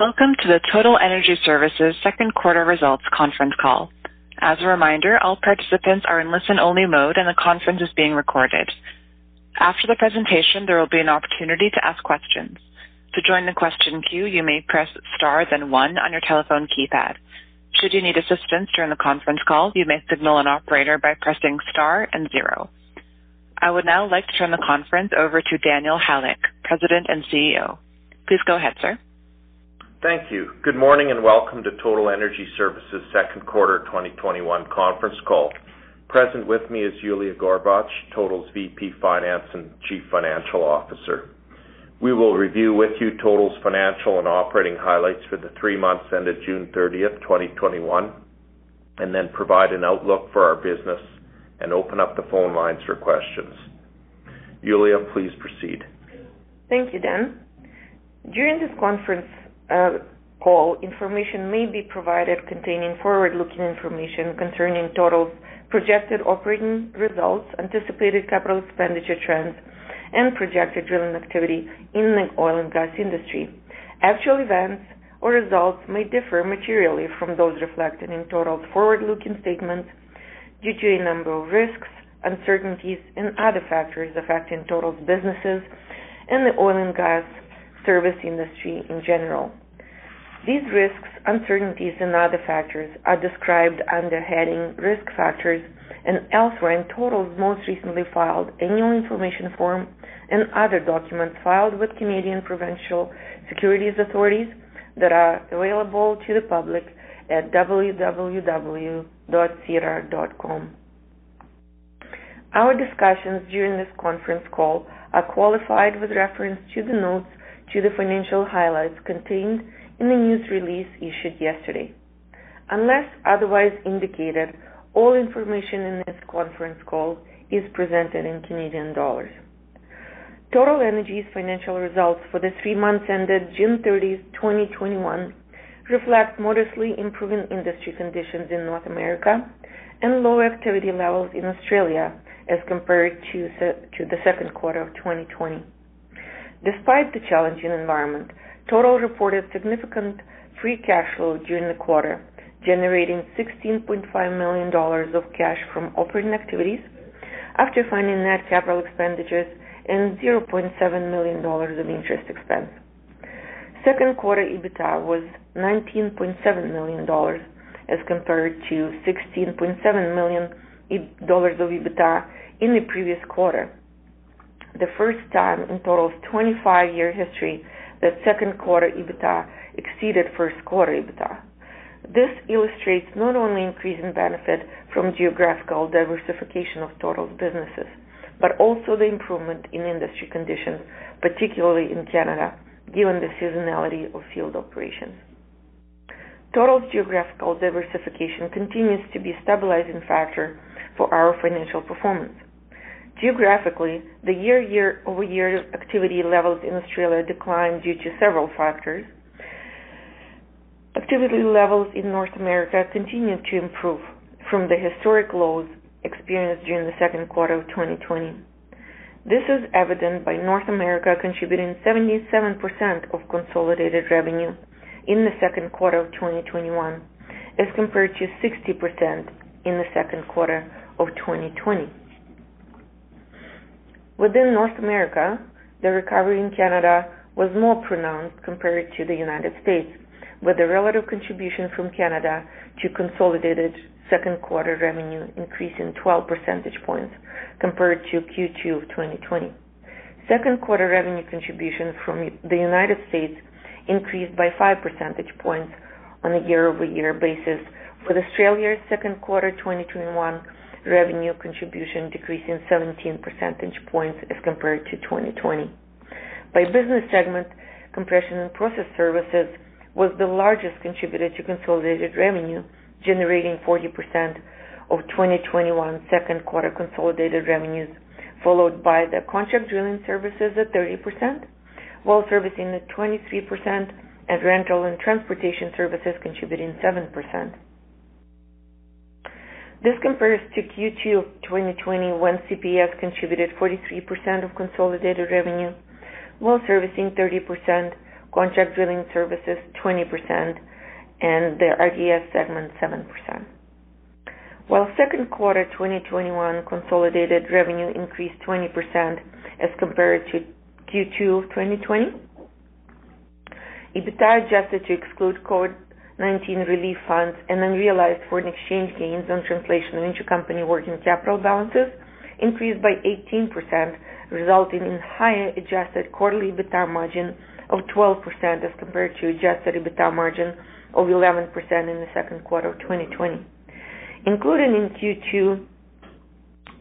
Welcome to the Total Energy Services second quarter results conference call. As a reminder, all participants are in listen-only mode and the conference is being recorded. After the presentation, there will be an opportunity to ask questions. To join the question queue, you may press star then one on your telephone keypad. Should you need assistance during the conference call, you may signal an operator by pressing star and zero. I would now like to turn the conference over to Daniel Halyk, President and CEO. Please go ahead, sir. Thank you. Good morning and welcome to Total Energy Services second quarter 2021 conference call. Present with me is Yuliya Gorbach, Total's VP Finance and Chief Financial Officer. We will review with you Total's financial and operating highlights for the three months ended June 30th, 2021, and then provide an outlook for our business and open up the phone lines for questions. Yuliya, please proceed. Thank you, Dan. During this conference Uh, call, information may be provided containing forward-looking information concerning Total's projected operating results, anticipated capital expenditure trends, and projected drilling activity in the oil and gas industry. Actual events or results may differ materially from those reflected in Total's forward-looking statements due to a number of risks, uncertainties, and other factors affecting Total's businesses and the oil and gas service industry in general. These risks, uncertainties, and other factors are described under heading Risk Factors and elsewhere in Total's most recently filed annual information form and other documents filed with Canadian provincial securities authorities that are available to the public at www.sedar.com. Our discussions during this conference call are qualified with reference to the notes to the financial highlights contained in the news release issued yesterday. Unless otherwise indicated, all information in this conference call is presented in Canadian dollars. Total Energy's financial results for the three months ended June 30, 2021, reflect modestly improving industry conditions in North America and low activity levels in Australia as compared to the second quarter of 2020. Despite the challenging environment, Total reported significant free cash flow during the quarter, generating 16.5 million dollars of cash from operating activities after funding net capital expenditures and 0.7 million dollars of interest expense. Second quarter EBITDA was 19.7 million dollars as compared to 16.7 million dollars of EBITDA in the previous quarter, the first time in Total's 25-year history that second quarter EBITDA exceeded first quarter EBITDA. This illustrates not only increasing benefit from geographical diversification of Total's businesses, but also the improvement in industry conditions, particularly in Canada, given the seasonality of field operations. Total's geographical diversification continues to be a stabilizing factor for our financial performance. Geographically, the year-over-year activity levels in Australia declined due to several factors. Activity levels in North America continued to improve from the historic lows experienced during the second quarter of 2020. This is evident by North America contributing 77% of consolidated revenue in the second quarter of 2021 as compared to 60% in the second quarter of 2020. Within North America, the recovery in Canada was more pronounced compared to the United States, with the relative contribution from Canada to consolidated second quarter revenue increasing 12 percentage points compared to Q2 of 2020. Second quarter revenue contribution from the United States increased by 5 percentage points on a year-over-year basis, with Australia's second quarter 2021 revenue contribution decreasing 17 percentage points as compared to 2020. By business segment, Compression and Process Services was the largest contributor to consolidated revenue, generating 40% of 2021 second quarter consolidated revenues, followed by the contract drilling services at 30%, well servicing at 23%, and rental and transportation services contributing 7%. This compares to Q2 of 2020, when CPS contributed 43% of consolidated revenue, well servicing 30%, contract drilling services 20%, and the RTS segment 7%. While second quarter 2021 consolidated revenue increased 20% as compared to Q2 of 2020, EBITDA adjusted to exclude COVID-19 relief funds and unrealized foreign exchange gains on translation of intercompany working capital balances increased by 18%, resulting in higher adjusted quarterly EBITDA margin of 12% as compared to adjusted EBITDA margin of 11% in the second quarter of 2020. Included in Q2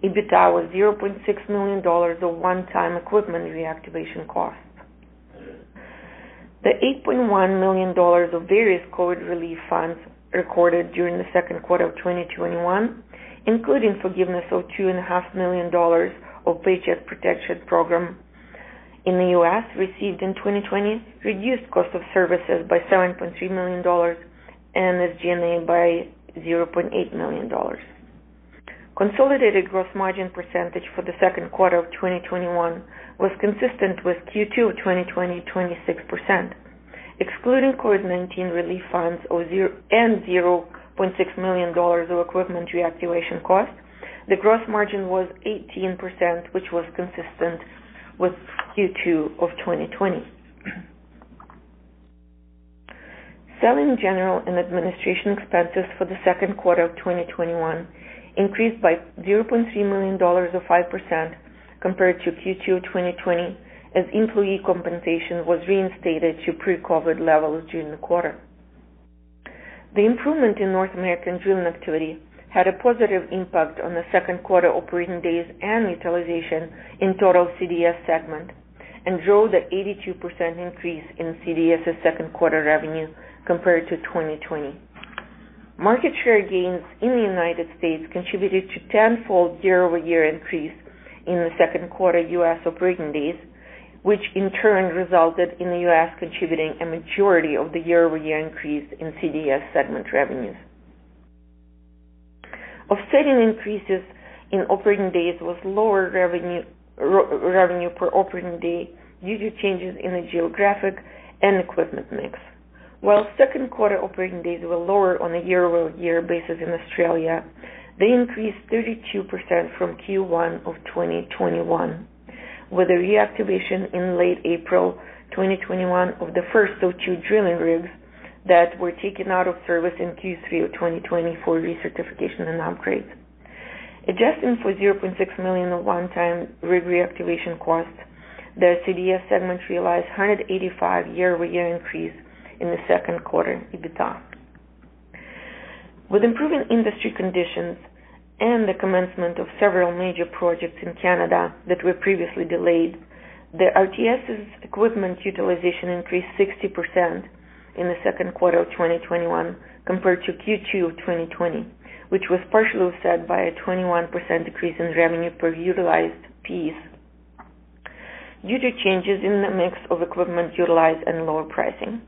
EBITDA was $0.6 million of one-time equipment reactivation costs. The $8.1 million of various COVID relief funds recorded during the second quarter of 2021, including forgiveness of $2.5 million of Paycheck Protection Program in the U.S. received in 2020, reduced cost of services by $7.3 million and SG&A by $0.8 million. Consolidated gross margin percentage for the second quarter of 2021 was consistent with Q2 of 2020, 26%. Excluding COVID-19 relief funds and $0.6 million of equipment reactivation costs, the gross margin was 18%, which was consistent with Q2 of 2020. Selling, general, and administration expenses for the second quarter of 2021 increased by $0.3 million or 5% compared to Q2 2020, as employee compensation was reinstated to pre-COVID levels during the quarter. The improvement in North American drilling activity had a positive impact on the second quarter operating days and utilization in total CDS segment and drove the 82% increase in CDS's second quarter revenue compared to 2020. Market share gains in the United States contributed to tenfold year-over-year increase in the second quarter U.S. operating days, which in turn resulted in the U.S. contributing a majority of the year-over-year increase in CDS segment revenues. Offsetting increases in operating days was lower revenue per operating day due to changes in the geographic and equipment mix. While second quarter operating days were lower on a year-over-year basis in Australia, they increased 32% from Q1 of 2021, with the reactivation in late April 2021 of the first of two drilling rigs that were taken out of service in Q3 of 2020 for recertification and upgrades. Adjusting for 0.6 million of one-time rig reactivation costs, the CDS segment realized 185 year-over-year increase in the second quarter EBITDA. With improving industry conditions and the commencement of several major projects in Canada that were previously delayed, the RTS's equipment utilization increased 60% in the second quarter of 2021 compared to Q2 of 2020, which was partially offset by a 21% decrease in revenue per utilized piece due to changes in the mix of equipment utilized and lower pricing.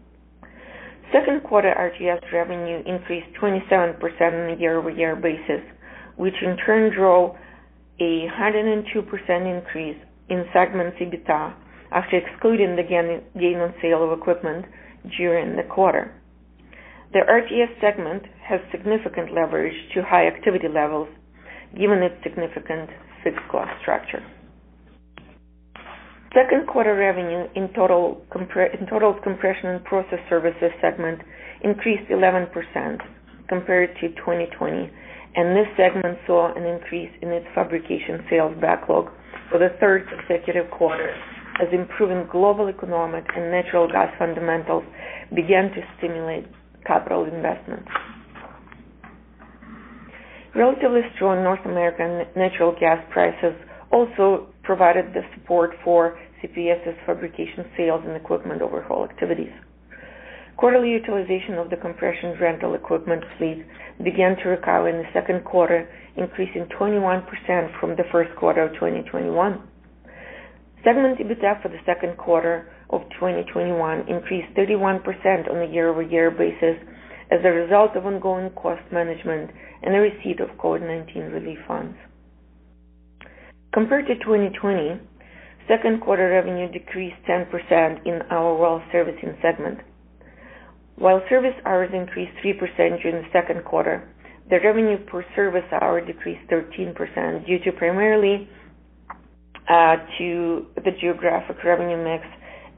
Second quarter RTS revenue increased 27% on a year-over-year basis, which in turn drove a 102% increase in segment EBITDA after excluding the gain on sale of equipment during the quarter. The RTS segment has significant leverage to high activity levels given its significant fixed cost structure. Second quarter revenue in total compression and process services segment increased 11% compared to 2020, and this segment saw an increase in its fabrication sales backlog for the third consecutive quarter as improving global economic and natural gas fundamentals began to stimulate capital investments. Relatively strong North American natural gas prices also provided the support for CPS's fabrication sales and equipment overhaul activities. Quarterly utilization of the compression rental equipment fleet began to recover in the second quarter, increasing 21% from the first quarter of 2021. Segment EBITDA for the second quarter of 2021 increased 31% on a year-over-year basis as a result of ongoing cost management and the receipt of COVID-19 relief funds. Compared to 2020, second quarter revenue decreased 10% in our well servicing segment. While service hours increased 3% during the second quarter, the revenue per service hour decreased 13% due to primarily uh, to the geographic revenue mix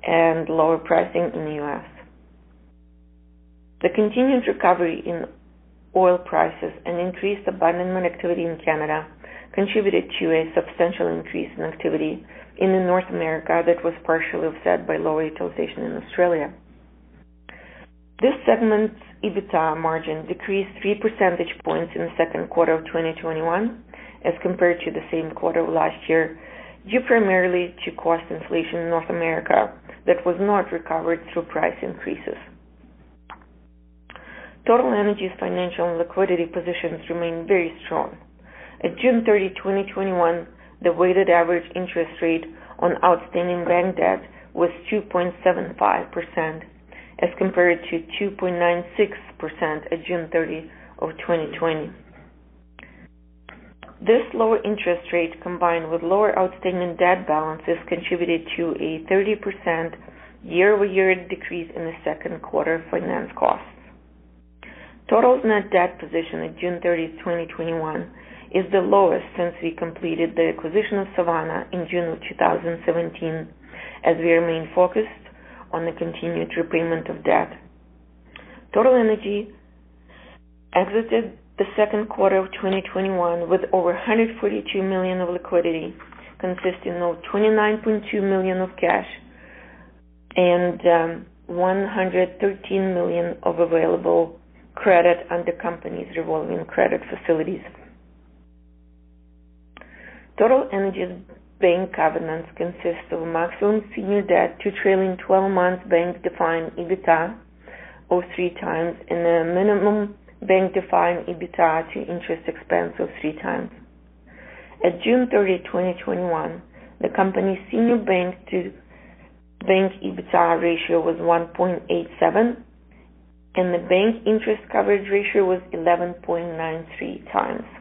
and lower pricing in the U.S. The continued recovery in oil prices and increased abandonment activity in Canada contributed to a substantial increase in activity in North America that was partially offset by lower utilization in Australia. This segment's EBITDA margin decreased 3 percentage points in the second quarter of 2021 as compared to the same quarter of last year, due primarily to cost inflation in North America that was not recovered through price increases. Total Energy's financial and liquidity positions remain very strong. At June 30, 2021, the weighted average interest rate on outstanding bank debt was 2.75%, as compared to 2.96% at June 30 of 2020. This lower interest rate, combined with lower outstanding debt balances, contributed to a 30% year-over-year decrease in the second quarter finance costs. Total's net debt position at June 30, 2021, is the lowest since we completed the acquisition of Savanna in June of 2017, as we remain focused on the continued repayment of debt. Total Energy exited the second quarter of 2021 with over 142 million of liquidity, consisting of 29.2 million of cash and um, 113 million of available credit under company's revolving credit facilities. Total Energy's bank covenants consist of a maximum senior debt to trailing 12 months bank-defined EBITDA of 3x and a minimum bank-defined EBITDA to interest expense of 3x. At June 30, 2021, the company's senior bank-to-bank EBITDA ratio was 1.87, and the bank interest coverage ratio was 11.93x.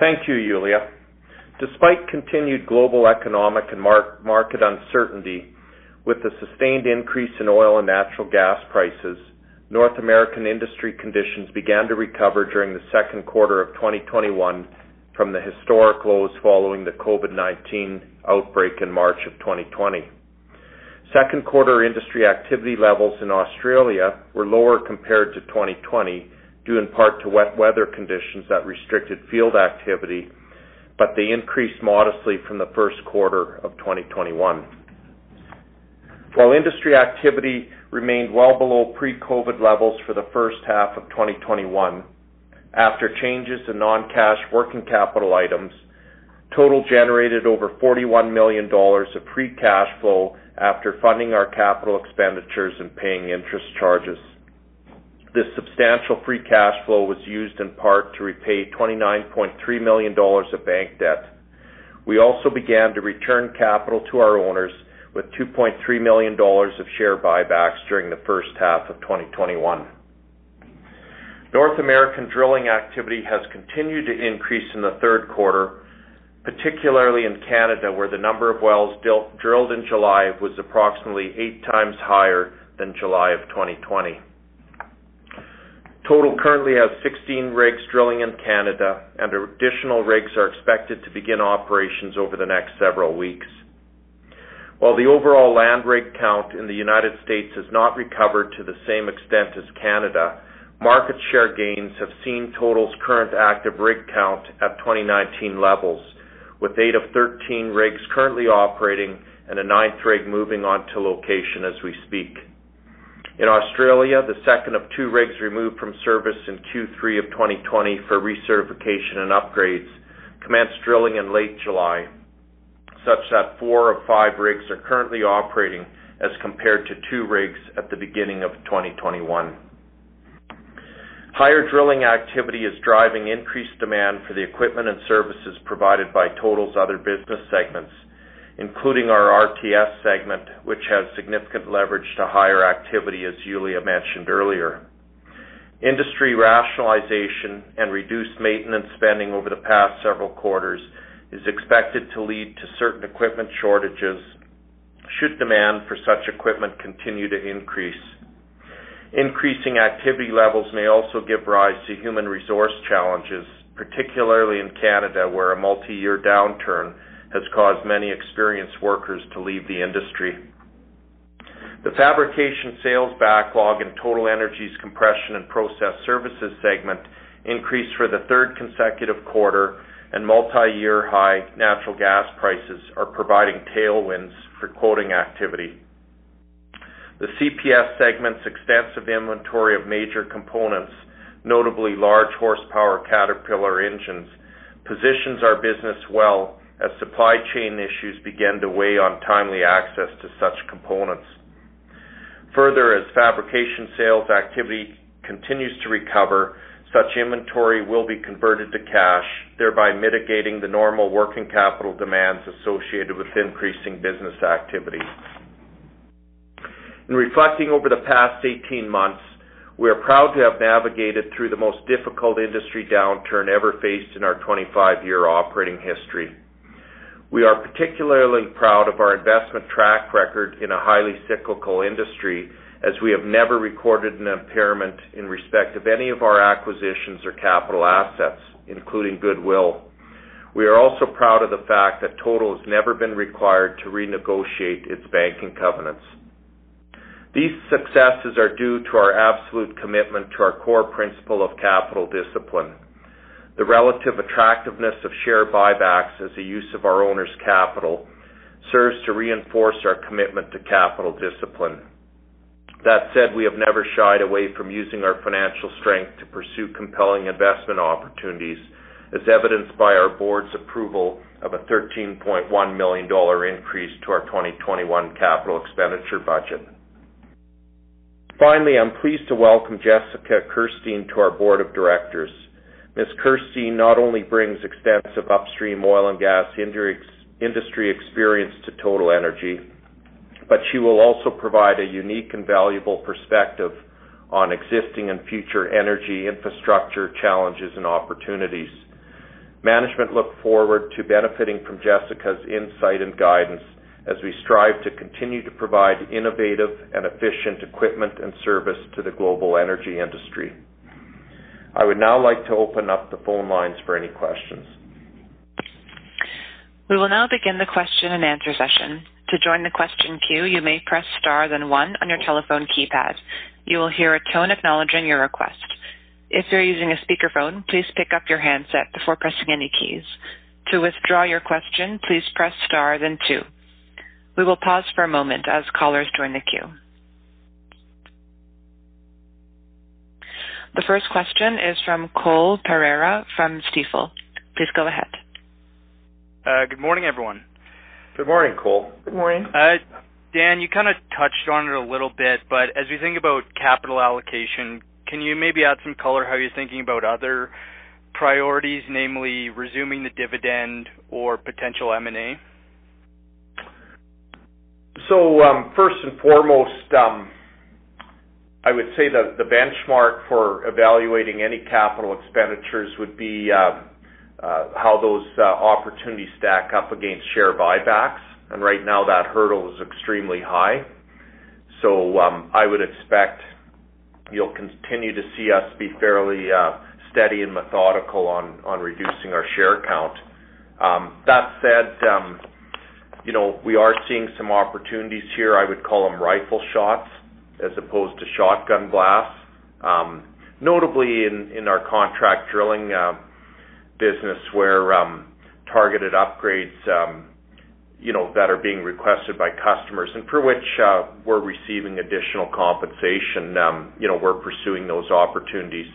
Thank you, Yuliya. Despite continued global economic and market uncertainty with the sustained increase in oil and natural gas prices, North American industry conditions began to recover during the second quarter of 2021 from the historic lows following the COVID-19 outbreak in March of 2020. Second quarter industry activity levels in Australia were lower compared to 2020, due in part to wet weather conditions that restricted field activity but they increased modestly from the first quarter of 2021. While industry activity remained well below pre-COVID levels for the first half of 2021, after changes in non-cash working capital items, Total generated over 41 million dollars of free cash flow after funding our capital expenditures and paying interest charges. This substantial free cash flow was used in part to repay 29.3 million dollars of bank debt. We also began to return capital to our owners with 2.3 million dollars of share buybacks during the first half of 2021. North American drilling activity has continued to increase in the third quarter, particularly in Canada, where the number of wells drilled in July was approximately eight times higher than July of 2020. Total currently has 16 rigs drilling in Canada, and additional rigs are expected to begin operations over the next several weeks. While the overall land rig count in the United States has not recovered to the same extent as Canada, market share gains have seen Total's current active rig count at 2019 levels, with eight of 13 rigs currently operating and a ninth rig moving on to location as we speak. In Australia, the second of two rigs removed from service in Q3 of 2020 for recertification and upgrades commenced drilling in late July, such that four of five rigs are currently operating as compared to two rigs at the beginning of 2021. Higher drilling activity is driving increased demand for the equipment and services provided by Total's other business segments, including our RTS segment, which has significant leverage to higher activity, as Yuliya mentioned earlier. Industry rationalization and reduced maintenance spending over the past several quarters is expected to lead to certain equipment shortages should demand for such equipment continue to increase. Increasing activity levels may also give rise to human resource challenges, particularly in Canada, where a multi-year downturn has caused many experienced workers to leave the industry. The fabrication sales backlog in Total Energy's Compression and Process Services segment increased for the third consecutive quarter, and multi-year high natural gas prices are providing tailwinds for quoting activity. The CPS segment's extensive inventory of major components, notably large horsepower Caterpillar engines, positions our business well as supply chain issues begin to weigh on timely access to such components. Further, as fabrication sales activity continues to recover, such inventory will be converted to cash, thereby mitigating the normal working capital demands associated with increasing business activity. In reflecting over the past 18 months, we are proud to have navigated through the most difficult industry downturn ever faced in our 25-year operating history. We are particularly proud of our investment track record in a highly cyclical industry, as we have never recorded an impairment in respect of any of our acquisitions or capital assets, including goodwill. We are also proud of the fact that Total has never been required to renegotiate its banking covenants. These successes are due to our absolute commitment to our core principle of capital discipline. The relative attractiveness of share buybacks as a use of our owners' capital serves to reinforce our commitment to capital discipline. That said, we have never shied away from using our financial strength to pursue compelling investment opportunities, as evidenced by our board's approval of a 13.1 million dollar increase to our 2021 capital expenditure budget. Finally, I'm pleased to welcome Jessica Kirstein to our board of directors. Ms. Kirstein not only brings extensive upstream oil and gas industry experience to Total Energy, but she will also provide a unique and valuable perspective on existing and future energy infrastructure challenges and opportunities. Management look forward to benefiting from Jessica's insight and guidance as we strive to continue to provide innovative and efficient equipment and service to the global energy industry. I would now like to open up the phone lines for any questions. We will now begin the question and answer session. To join the question queue, you may press star then one on your telephone keypad. You will hear a tone acknowledging your request. If you're using a speakerphone, please pick up your handset before pressing any keys. To withdraw your question, please press star then two. We will pause for a moment as callers join the queue. The first question is from Cole Pereira from Stifel. Please go ahead. Uh, good morning, everyone. Good morning, Cole. Good morning. Uh, Dan, you kind of touched on it a little bit, but as we think about capital allocation, can you maybe add some color how you're thinking about other priorities, namely resuming the dividend or potential M&A? Um, first and foremost, um, I would say the benchmark for evaluating any capital expenditures would be um uh how those opportunities stack up against share buybacks. And right now, that hurdle is extremely high. So um I would expect you'll continue to see us be fairly uh steady and methodical on on reducing our share count. Um that said, um you know, we are seeing some opportunities here. I would call them rifle shots as opposed to shotgun blasts. Um, notably in, our contract drilling uh, business where um, targeted upgrades um, you know, that are being requested by customers and for which uh, we're receiving additional compensation. Um, you know, we're pursuing those opportunities.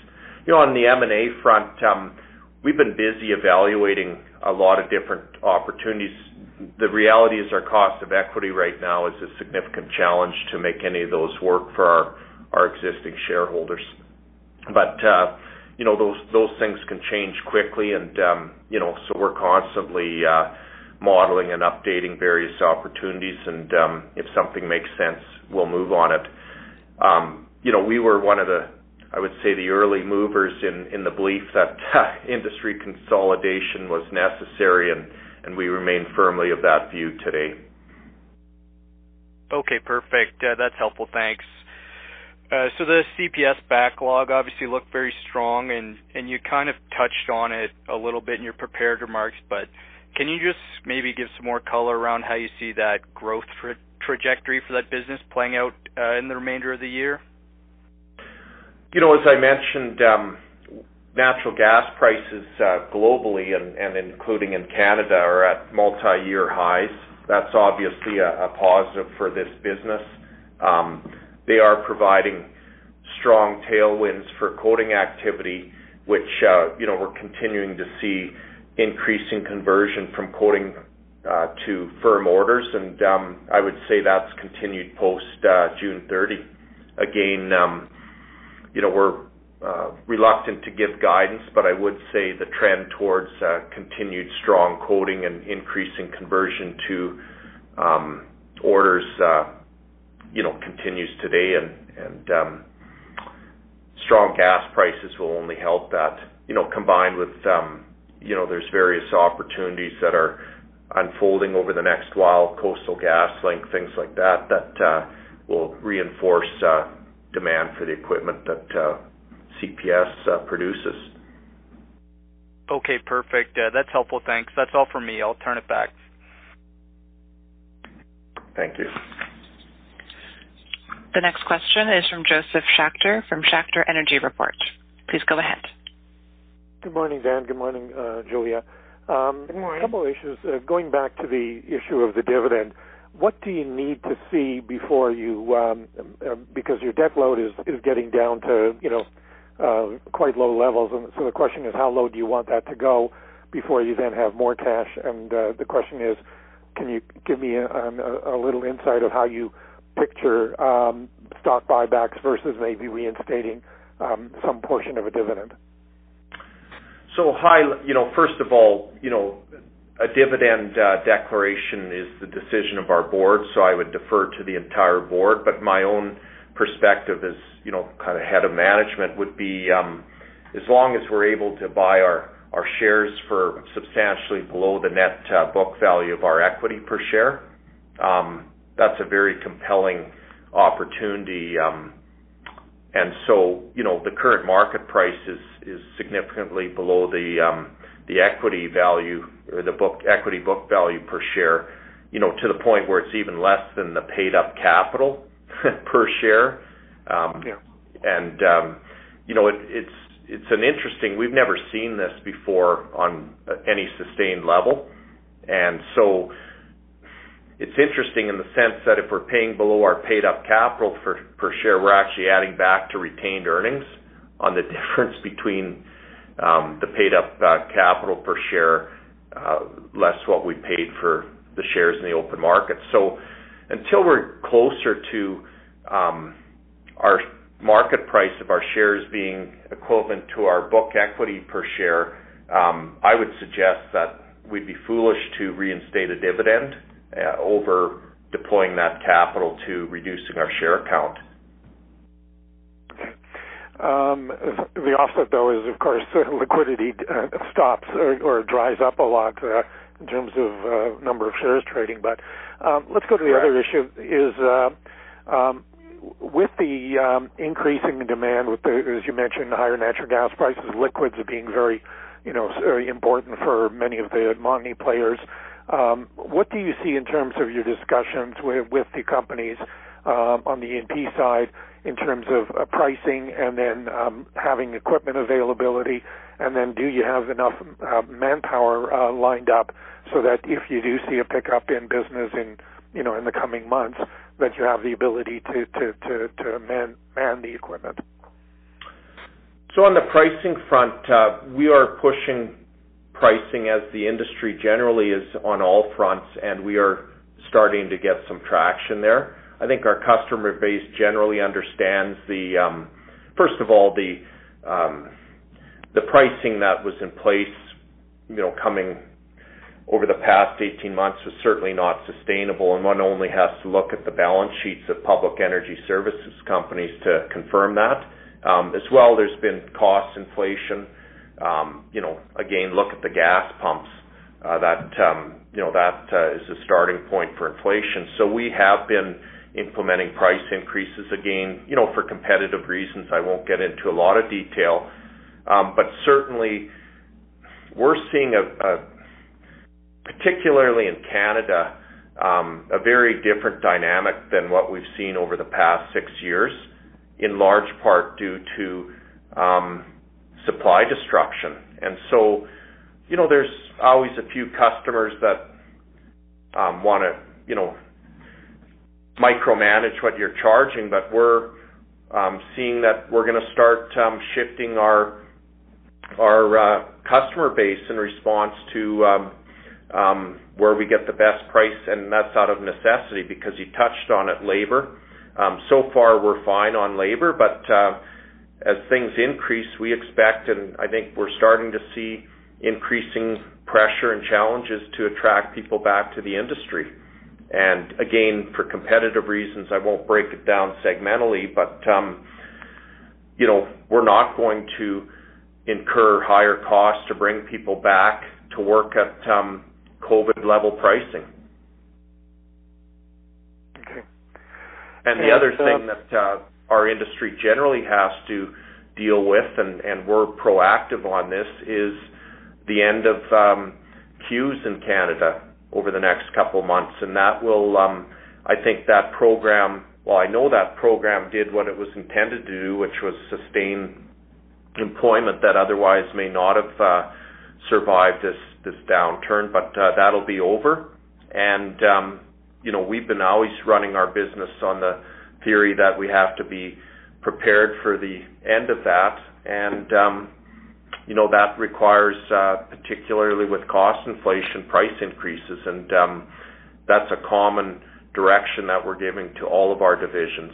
You know, on the M&A front, um, we've been busy evaluating a lot of different opportunities. The reality is our cost of equity right now is a significant challenge to make any of those work for our, existing shareholders. But, uh, you know, those, those things can change quickly and, um, you know, so we're constantly, uh, modeling and updating various opportunities, and um, if something makes sense, we'll move on it. Um, you know, we were one of the, I would say, the early movers in, in the belief that uh, industry consolidation was necessary, and, and we remain firmly of that view today. Okay, perfect. Uh, that's helpful. Thanks. Uh, so the CPS backlog obviously looked very strong, and, and you kind of touched on it a little bit in your prepared remarks, but can you just maybe give some more color around how you see that growth tra- trajectory for that business playing out uh, in the remainder of the year? You know, as I mentioned, um, natural gas prices uh, globally and, including in Canada are at multi-year highs. That's obviously a, positive for this business. Um, they are providing strong tailwinds for quoting activity, which uh, you know we're continuing to see increasing conversion from quoting uh, to firm orders, and um, I would say that's continued post uh, June 30. Again, um, you know, we're reluctant to give guidance, but I would say the trend towards continued strong quoting and increasing conversion to um, orders, you know, continues today. and Strong gas prices will only help that. You know, combined with you know, there's various opportunities that are unfolding over the next while, Coastal GasLink, things like that, that uh, will reinforce uh, demand for the equipment that uh, CPS produces. Okay, perfect. That's helpful. Thanks. That's all for me. I'll turn it back. Thank you. The next question is from Josef Schachter from Schachter Energy Report. Please go ahead. Good morning, Dan. Good morning, uh, Julia. Um, Good morning. A couple of issues. Uh, going back to the issue of the dividend, what do you need to see before you, um, uh, because your debt load is, is getting down to, you know, uh, quite low levels, and so the question is, how low do you want that to go before you then have more cash? And uh, the question is, can you give me a, a, a little insight of how you picture um, stock buybacks versus maybe reinstating um, some portion of a dividend? So high, you know, first of all, you know, a dividend uh, declaration is the decision of our board, so I would defer to the entire board. But my own perspective as, you know, kind of head of management would be, um, as long as we're able to buy our our shares for substantially below the net uh, book value of our equity per share, um, that's a very compelling opportunity. Um, and so, you know, the current market price is is significantly below the um, the equity value or the book equity book value per share, you know, to the point where it's even less than the paid up capital per share. Um, yeah. And um, you know, it, it's it's an interesting. We've never seen this before on any sustained level, and so it's interesting in the sense that if we're paying below our paid up capital for, per share, we're actually adding back to retained earnings on the difference between um, the paid up uh, capital per share uh, less what we paid for the shares in the open market. So until we're closer to our market price of our shares being equivalent to our book equity per share, um, I would suggest that we'd be foolish to reinstate a dividend uh, over deploying that capital to reducing our share count. Um, the offset, though, is of course uh, liquidity uh, stops or, or, dries up a lot uh, in terms of uh, number of shares trading. But um, let's go to the other issue: is uh, um, with the um, increasing demand, with the, as you mentioned, higher natural gas prices, liquids being very, you know, very important for many of the Montney players. Um, what do you see in terms of your discussions with, with the companies um, on the E&P side in terms of uh, pricing and then um, having equipment availability? And then do you have enough uh, manpower uh, lined up so that if you do see a pickup in business in you know in the coming months, that you have the ability to to to, to man man the equipment? So on the pricing front, uh, we are pushing pricing as the industry generally is on all fronts, and we are starting to get some traction there. I think our customer base generally understands the, um, first of all, the um, the pricing that was in place, you know, coming over the past 18 months was certainly not sustainable, and one only has to look at the balance sheets of public energy services companies to confirm that. Um, as well, there's been cost inflation um, you know, again, look at the gas pumps. Uh, that um, you know that uh, is a starting point for inflation. So we have been implementing price increases again, you know, for competitive reasons. I won't get into a lot of detail, um, but certainly we're seeing a, a particularly in Canada, um, a very different dynamic than what we've seen over the past six years, in large part due to um, supply destruction. And so, you know, there's always a few customers that um, want to, you know, micromanage what you're charging, but we're um, seeing that we're to start um, shifting our our uh, customer base in response to um, where we get the best price, and that's out of necessity because you touched on it, labor. Um, so far, we're fine on labor, but uh, as things increase, we expect, and I think we're starting to see increasing pressure and challenges to attract people back to the industry. And again, for competitive reasons, I won't break it down segmentally, but um, you know, we're not going to incur higher costs to bring people back to work at um, COVID level pricing. Okay. And the other thing that uh, our industry generally has to deal with, and, and we're proactive on this, is the end of um, CEWS in Canada over the next couple months. And that will, um, I think that program, well, I know that program did what it was intended to do, which was sustain employment that otherwise may not have uh, survived this, this downturn, but uh, that'll be over. And, um, you know, we've been always running our business on the theory that we have to be prepared for the end of that. And, um, you know, that requires, uh, particularly with cost inflation, price increases. And um, that's a common direction that we're giving to all of our divisions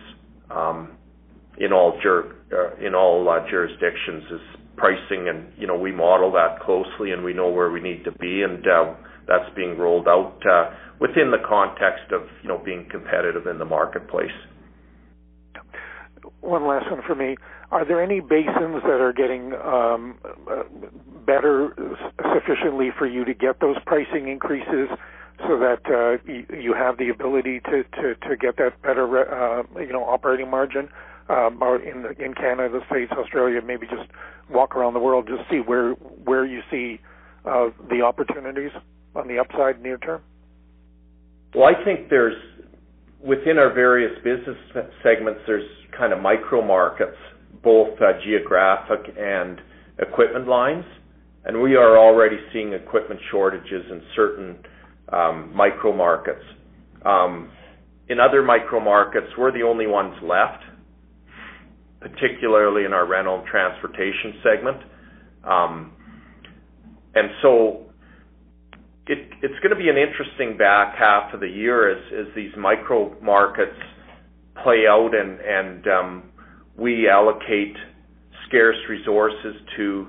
in all jur- in all uh, jurisdictions is pricing. And, you know, we model that closely and we know where we need to be. And uh, that's being rolled out uh, within the context of, you know, being competitive in the marketplace one last one for me. Are there any basins that are getting um, uh, better sufficiently for you to get those pricing increases so that you, have the ability to, to, get that better you know operating margin? Um, or in in Canada, the States, Australia, maybe just walk around the world, just see where where you see uh, the opportunities on the upside near term. Well, I think there's within our various business segments, there's kind of micro markets, both uh, geographic and equipment lines. and We are already seeing equipment shortages in certain um, micro markets. Um, in other micro markets, we're the only ones left, particularly in our rental and transportation segment. Um, and so it it's going to be an interesting back half of the year as as these micro markets play out and um, we allocate scarce resources to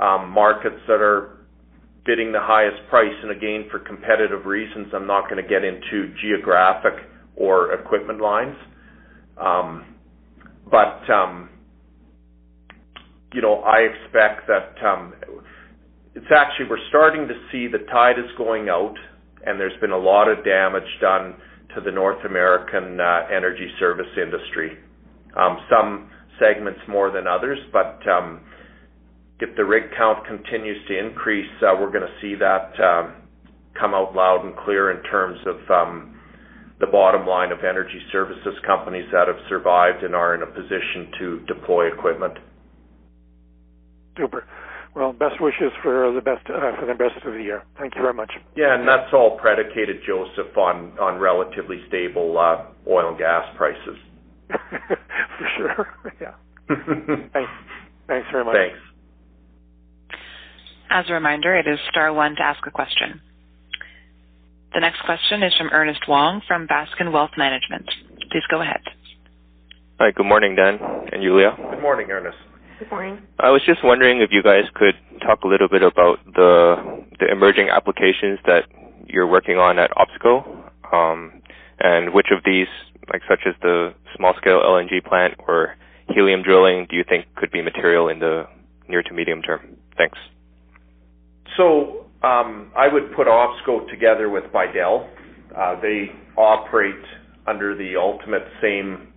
um, markets that are bidding the highest price. And Again, for competitive reasons, I'm not going to get into geographic or equipment lines. Um, but you know, I expect that it's actually we're starting to see the tide is going out, and there's been a lot of damage done to the North American uh, energy service industry. Um, some segments more than others, but um, if the rig count continues to increase, uh, we're going to see that um, come out loud and clear in terms of the bottom line of energy services companies that have survived and are in a position to deploy equipment. Super. Well, best wishes for the best uh, for the rest of the year. Thank you very much. Yeah, and that's all predicated, Josef, on on relatively stable uh, oil and gas prices. for sure. Yeah. Thanks. Thanks very much. Thanks. As a reminder, it is star one to ask a question. The next question is from Ernest Wong from Baskin Wealth Management. Please go ahead. Hi, good morning, Dan and Yuliya. Good morning, Ernest. Good morning. I was just wondering if you guys could talk a little bit about the the emerging applications that you're working on at OPSCO, um, and which of these, like such as the small scale LNG plant or helium drilling, do you think could be material in the near to medium term? Thanks. So um, I would put OPSCO together with Bidell. Uh, they operate under the ultimate same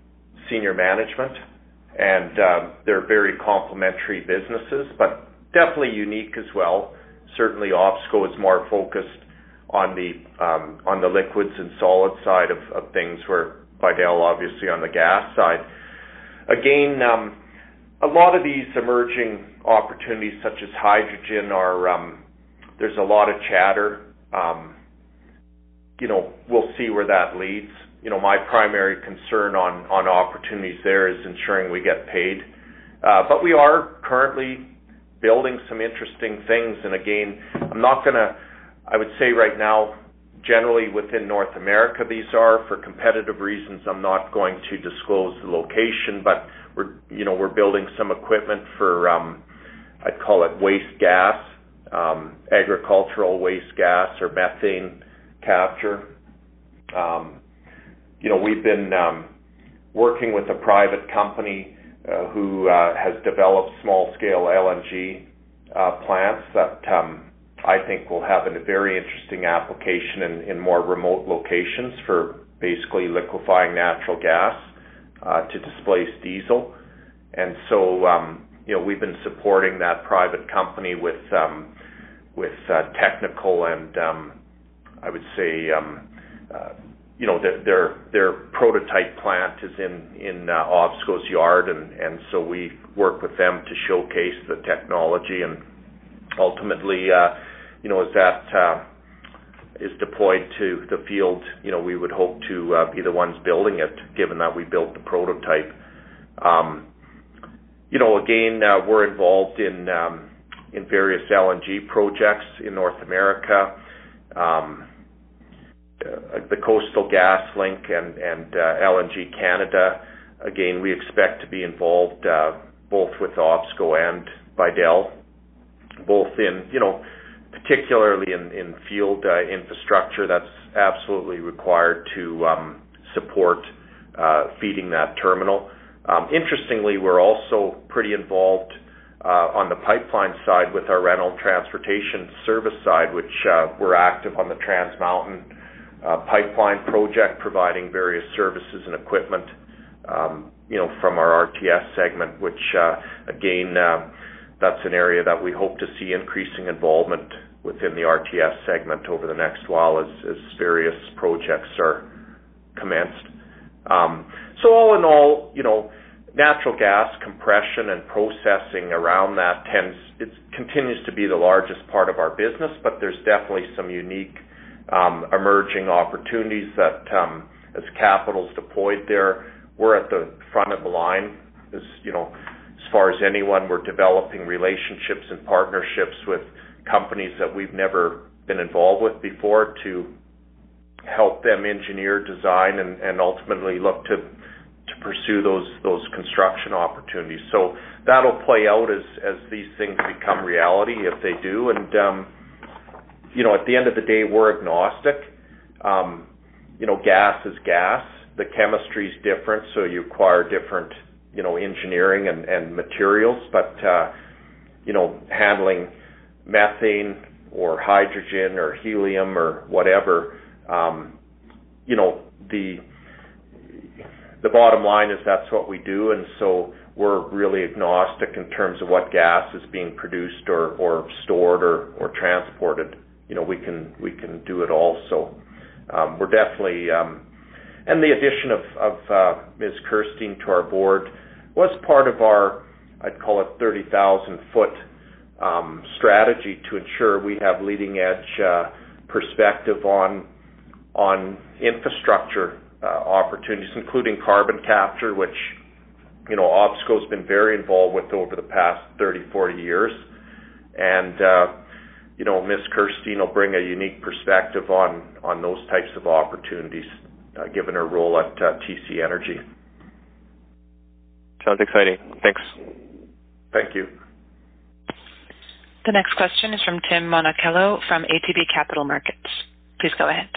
senior management, and uh, they're very complementary businesses, but definitely unique as well. Certainly, OPSCO is more focused on the um, on the liquids and solid side of, of things, where Bidell obviously on the gas side. Again, um, a lot of these emerging opportunities, such as hydrogen, are um, there's a lot of chatter. Um, you know, we'll see where that leads. You know, my primary concern on on opportunities there is ensuring we get paid. Uh, but we are currently building some interesting things. And again, I'm not gonna. I would say right now, generally within North America, these are for competitive reasons. I'm not going to disclose the location, but we're you know we're building some equipment for um, I'd call it waste gas um, agricultural waste gas or methane capture. Um, you know, we've been um, working with a private company uh, who uh, has developed small-scale LNG uh, plants that um, I think will have a very interesting application in, in more remote locations for basically liquefying natural gas uh, to displace diesel. And so, um, you know, we've been supporting that private company with um, with uh, technical and um, I would say um, uh, you know their, prototype plant is in in uh, OPSCO's yard and and so we work with them to showcase the technology and ultimately uh, you know as that is deployed to the field you know we would hope to be the ones building it given that we built the prototype. Um, you know again we're involved in um, in various LNG projects in North America. Um, uh, the Coastal GasLink and, and uh, LNG Canada, again, we expect to be involved uh, both with OPSCO and Bidell, both in, you know, particularly in, field infrastructure that's absolutely required to um, support uh, feeding that terminal. Um, interestingly, we're also pretty involved on the pipeline side with our rental transportation service side, which uh, we're active on the Trans Mountain uh, pipeline project, providing various services and equipment, um, you know, from our RTS segment, which uh again, that's an area that we hope to see increasing involvement within the RTS segment over the next while as as various projects are commenced. Um, so all in all, you know, natural gas compression and processing around that tends it continues to be the largest part of our business, but there's definitely some unique um, emerging opportunities that um, as capital's deployed there, we're at the front of the line. As you know, as far as anyone, we're developing relationships and partnerships with companies that we've never been involved with before to help them engineer, design, and, and ultimately look to to pursue those those construction opportunities. So that'll play out as as these things become reality, if they do. And um, you know, at the end of the day, we're agnostic. Um, you know, gas is gas. The chemistry is different, so you acquire different you know engineering and, and materials. But uh, you know, handling methane or hydrogen or helium or whatever, um, you know, the the bottom line is that's what we do, and so we're really agnostic in terms of what gas is being produced or, or stored or, or transported. You know, we can we can do it all. So um, we're definitely um, and the addition of, of uh, Ms. Kirstein to our board was part of our I'd call it 30,000 foot um, strategy to ensure we have leading edge uh, perspective on on infrastructure opportunities, including carbon capture, which you know OPSCO's been very involved with over the past 30, 40 years, and uh, you know Ms. Kirstein will bring a unique perspective on on those types of opportunities, uh, given her role at uh, TC Energy. Sounds exciting. Thanks. Thank you. The next question is from Tim Monachello from ATB Capital Markets. Please go ahead.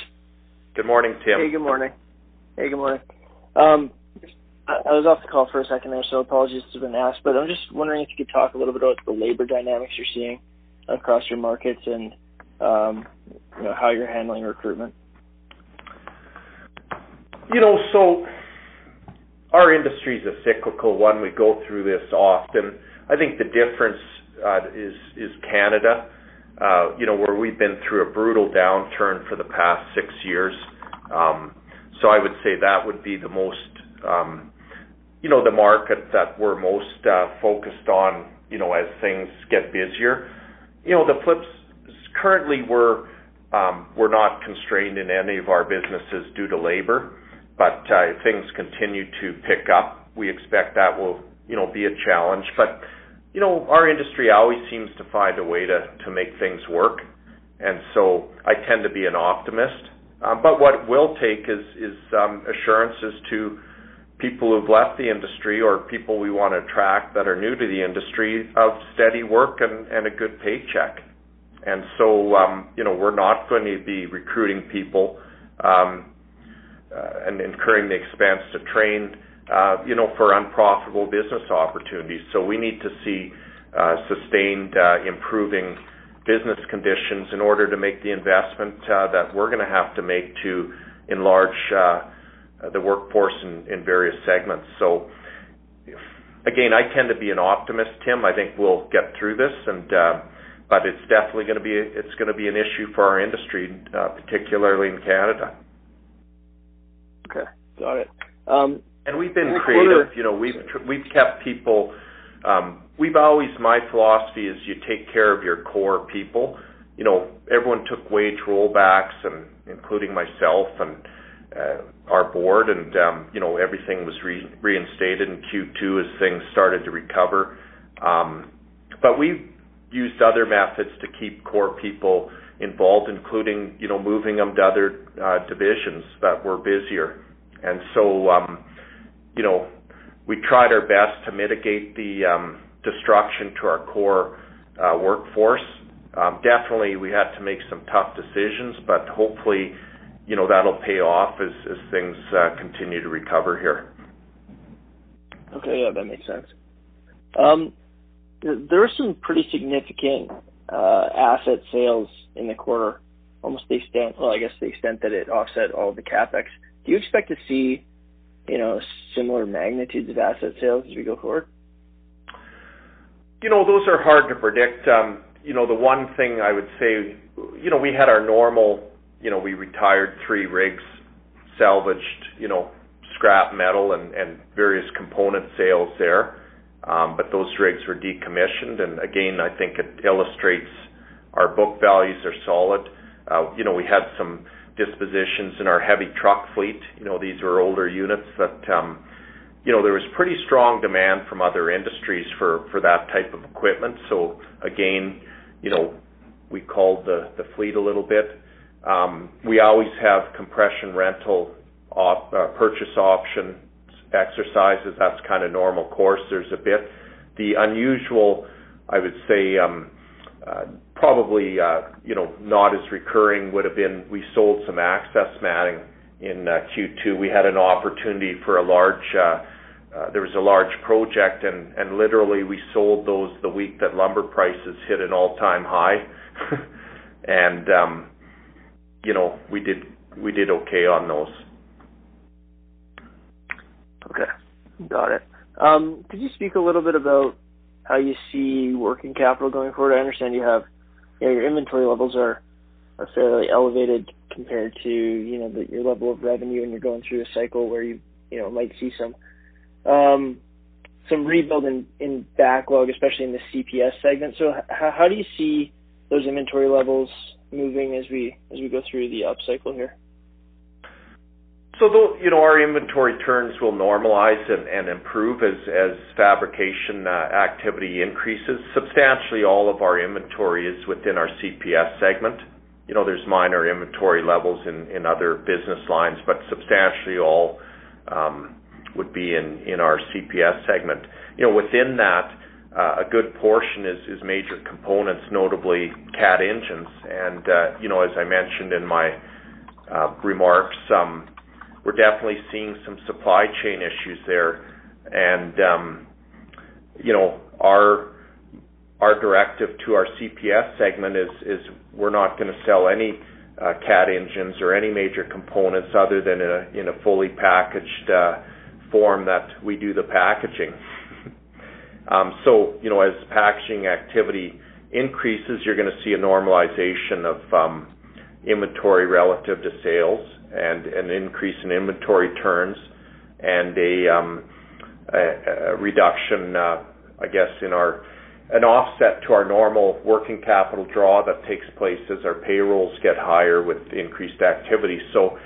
Good morning, Tim. Hey, good morning. Hey, good morning. Um, I was off the call for a second there, so apologies to have been asked, but I'm just wondering if you could talk a little bit about the labor dynamics you're seeing across your markets and um, you know how you're handling recruitment. You know, so our industry is a cyclical one. We go through this often. I think the difference uh, is is Canada. Uh, you know, where we've been through a brutal downturn for the past six years. Um, I would say that would be the most, um, you know, the market that we're most uh, focused on. You know, as things get busier. You know, the flips currently we're um, we're not constrained in any of our businesses due to labor, but uh, if things continue to pick up, we expect that will you know be a challenge. But you know, our industry always seems to find a way to to make things work, and so I tend to be an optimist. Um, but what it will take is um, assurances to people who've left the industry or people we want to attract that are new to the industry of steady work and, a good paycheck. And so, um, you know, we're not going to be recruiting people uh, and incurring the expense to train uh, you know, for unprofitable business opportunities. So we need to see uh, sustained improving business conditions in order to make the investment uh, that we're gonna have to make to enlarge uh, the workforce in various segments. So again, I tend to be an optimist, Tim. I think we'll get through this, and uh, but it's definitely it's gonna be an issue for our industry, particularly in Canada. Okay, got it. Um, and we've been creative. You know, we've we've kept people. Um, we've always my philosophy is you take care of your core people. You know, everyone took wage rollbacks, and including myself and uh, our board, and um, you know everything was re- reinstated in Q2 as things started to recover. Um, but we used other methods to keep core people involved, including you know moving them to other uh, divisions that were busier. And so um, you know, we tried our best to mitigate the um, destruction to our core uh, workforce. Um, definitely, we had to make some tough decisions, but hopefully, you know, that'll pay off as, things uh, continue to recover here. Okay, yeah, that makes sense. Um, there were some pretty significant uh, asset sales in the quarter, almost the extent, well, I guess the extent that it offset all the capex. Do you expect to see you know, similar magnitudes of asset sales as we go forward? You know, those are hard to predict. Um, you know, the one thing I would say, you know, we had our normal, you know, we retired three rigs, salvaged, you know, scrap metal and, and various component sales there. Um, but those rigs were decommissioned. And again, I think it illustrates our book values are solid. Uh, you know, we had some dispositions in our heavy truck fleet. You know, these were older units that, um, you know, there was pretty strong demand from other industries for for that type of equipment. So again, you know, we called the the fleet a little bit. Um, we always have compression rental uh, purchase option exercises. That's kind of normal course. There's a bit. The unusual, I would say, um, probably uh, you know not as recurring would have been we sold some access matting in uh, Q2. We had an opportunity for a large. There was a large project, and and literally we sold those the week that lumber prices hit an all-time high. and um, you know we did we did okay on those. Okay. Got it. Um, could you speak a little bit about how you see working capital going forward? I understand you have, you know, your inventory levels are are fairly elevated compared to you know your level of revenue, and you're going through a cycle where you you know might see some um, some rebuild in, backlog, especially in the CPS segment. So how, how do you see those inventory levels moving as we as we go through the upcycle here? So though, you know, our inventory turns will normalize and, improve as, fabrication uh, activity increases. Substantially all of our inventory is within our CPS segment. You know, there's minor inventory levels in, other business lines, but substantially all um, would be in, our CPS segment. You know, within that, uh, a good portion is, is major components, notably CAT engines. And, uh, you know, as I mentioned in my remarks, um, we're definitely seeing some supply chain issues there. And, um, you know, our our directive to our CPS segment is is we're not gonna sell any uh, CAT engines or any major components other than in a fully packaged uh, form that we do the packaging. Um, so, you know, as packaging activity increases, you're gonna see a normalization of um, inventory relative to sales and an increase in inventory turns and a, um, reduction, uh, I guess, in our an offset to our normal working capital draw that takes place as our payrolls get higher with increased activity. So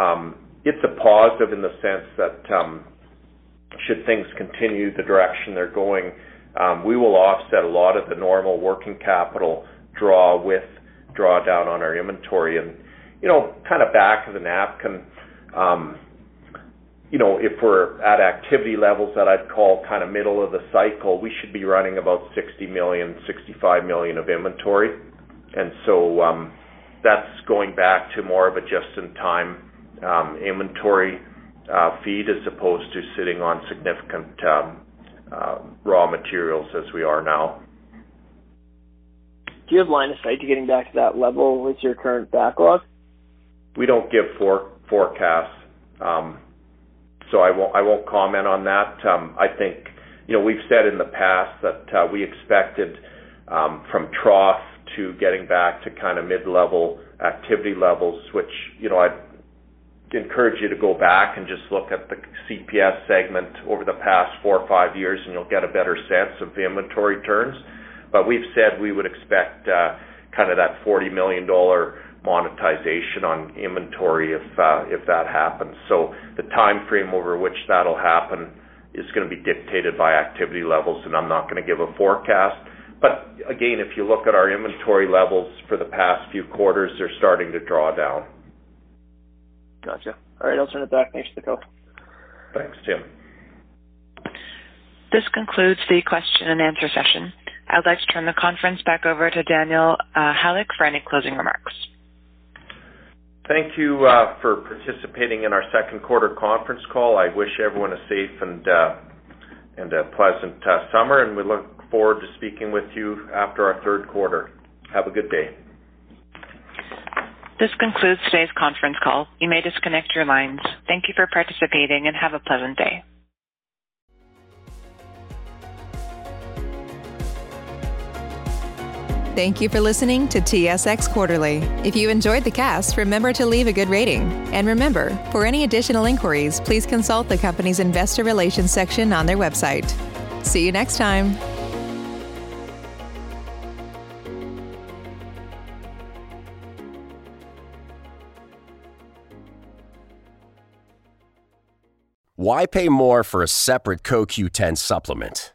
um, it's a positive in the sense that um, should things continue the direction they're going, we will offset a lot of the normal working capital draw with drawdown on our inventory. And you know, kind of back of the napkin, um, you know, if we're at activity levels that I'd call kind of middle of the cycle, we should be running about 60 million, 65 million of inventory. And so um, that's going back to more of a just-in-time um, inventory uh, feed as opposed to sitting on significant um, uh, raw materials as we are now. Do you have line of sight to getting back to that level with your current backlog? We don't give forecasts, um, so I won't comment on that. Um, I think, you know, we've said in the past that uh, we expected um, from trough to getting back to kind of mid-level activity levels, which, you know, I'd encourage you to go back and just look at the CPS segment over the past four or five years, and you'll get a better sense of the inventory turns. But we've said we would expect uh, kind of that 40 million dollar monetization on inventory if uh, if that happens. So the time frame over which that'll happen is going to be dictated by activity levels, and I'm not going to give a forecast. But again, if you look at our inventory levels for the past few quarters, they're starting to draw down. Gotcha. All right, I'll turn it back. Thanks for the call. Thanks, Tim. This concludes the question and answer session. I'd like to turn the conference back over to Daniel uh, Halyk for any closing remarks. Thank you uh, for participating in our second quarter conference call. I wish everyone a safe and uh, and a pleasant uh, summer, and we look forward to speaking with you after our third quarter. Have a good day. This concludes today's conference call. You may disconnect your lines. Thank you for participating and have a pleasant day. Thank you for listening to TSX Quarterly. If you enjoyed the cast, remember to leave a good rating. And remember, for any additional inquiries, please consult the company's investor relations section on their website. See you next time. Why pay more for a separate CoQ10 supplement?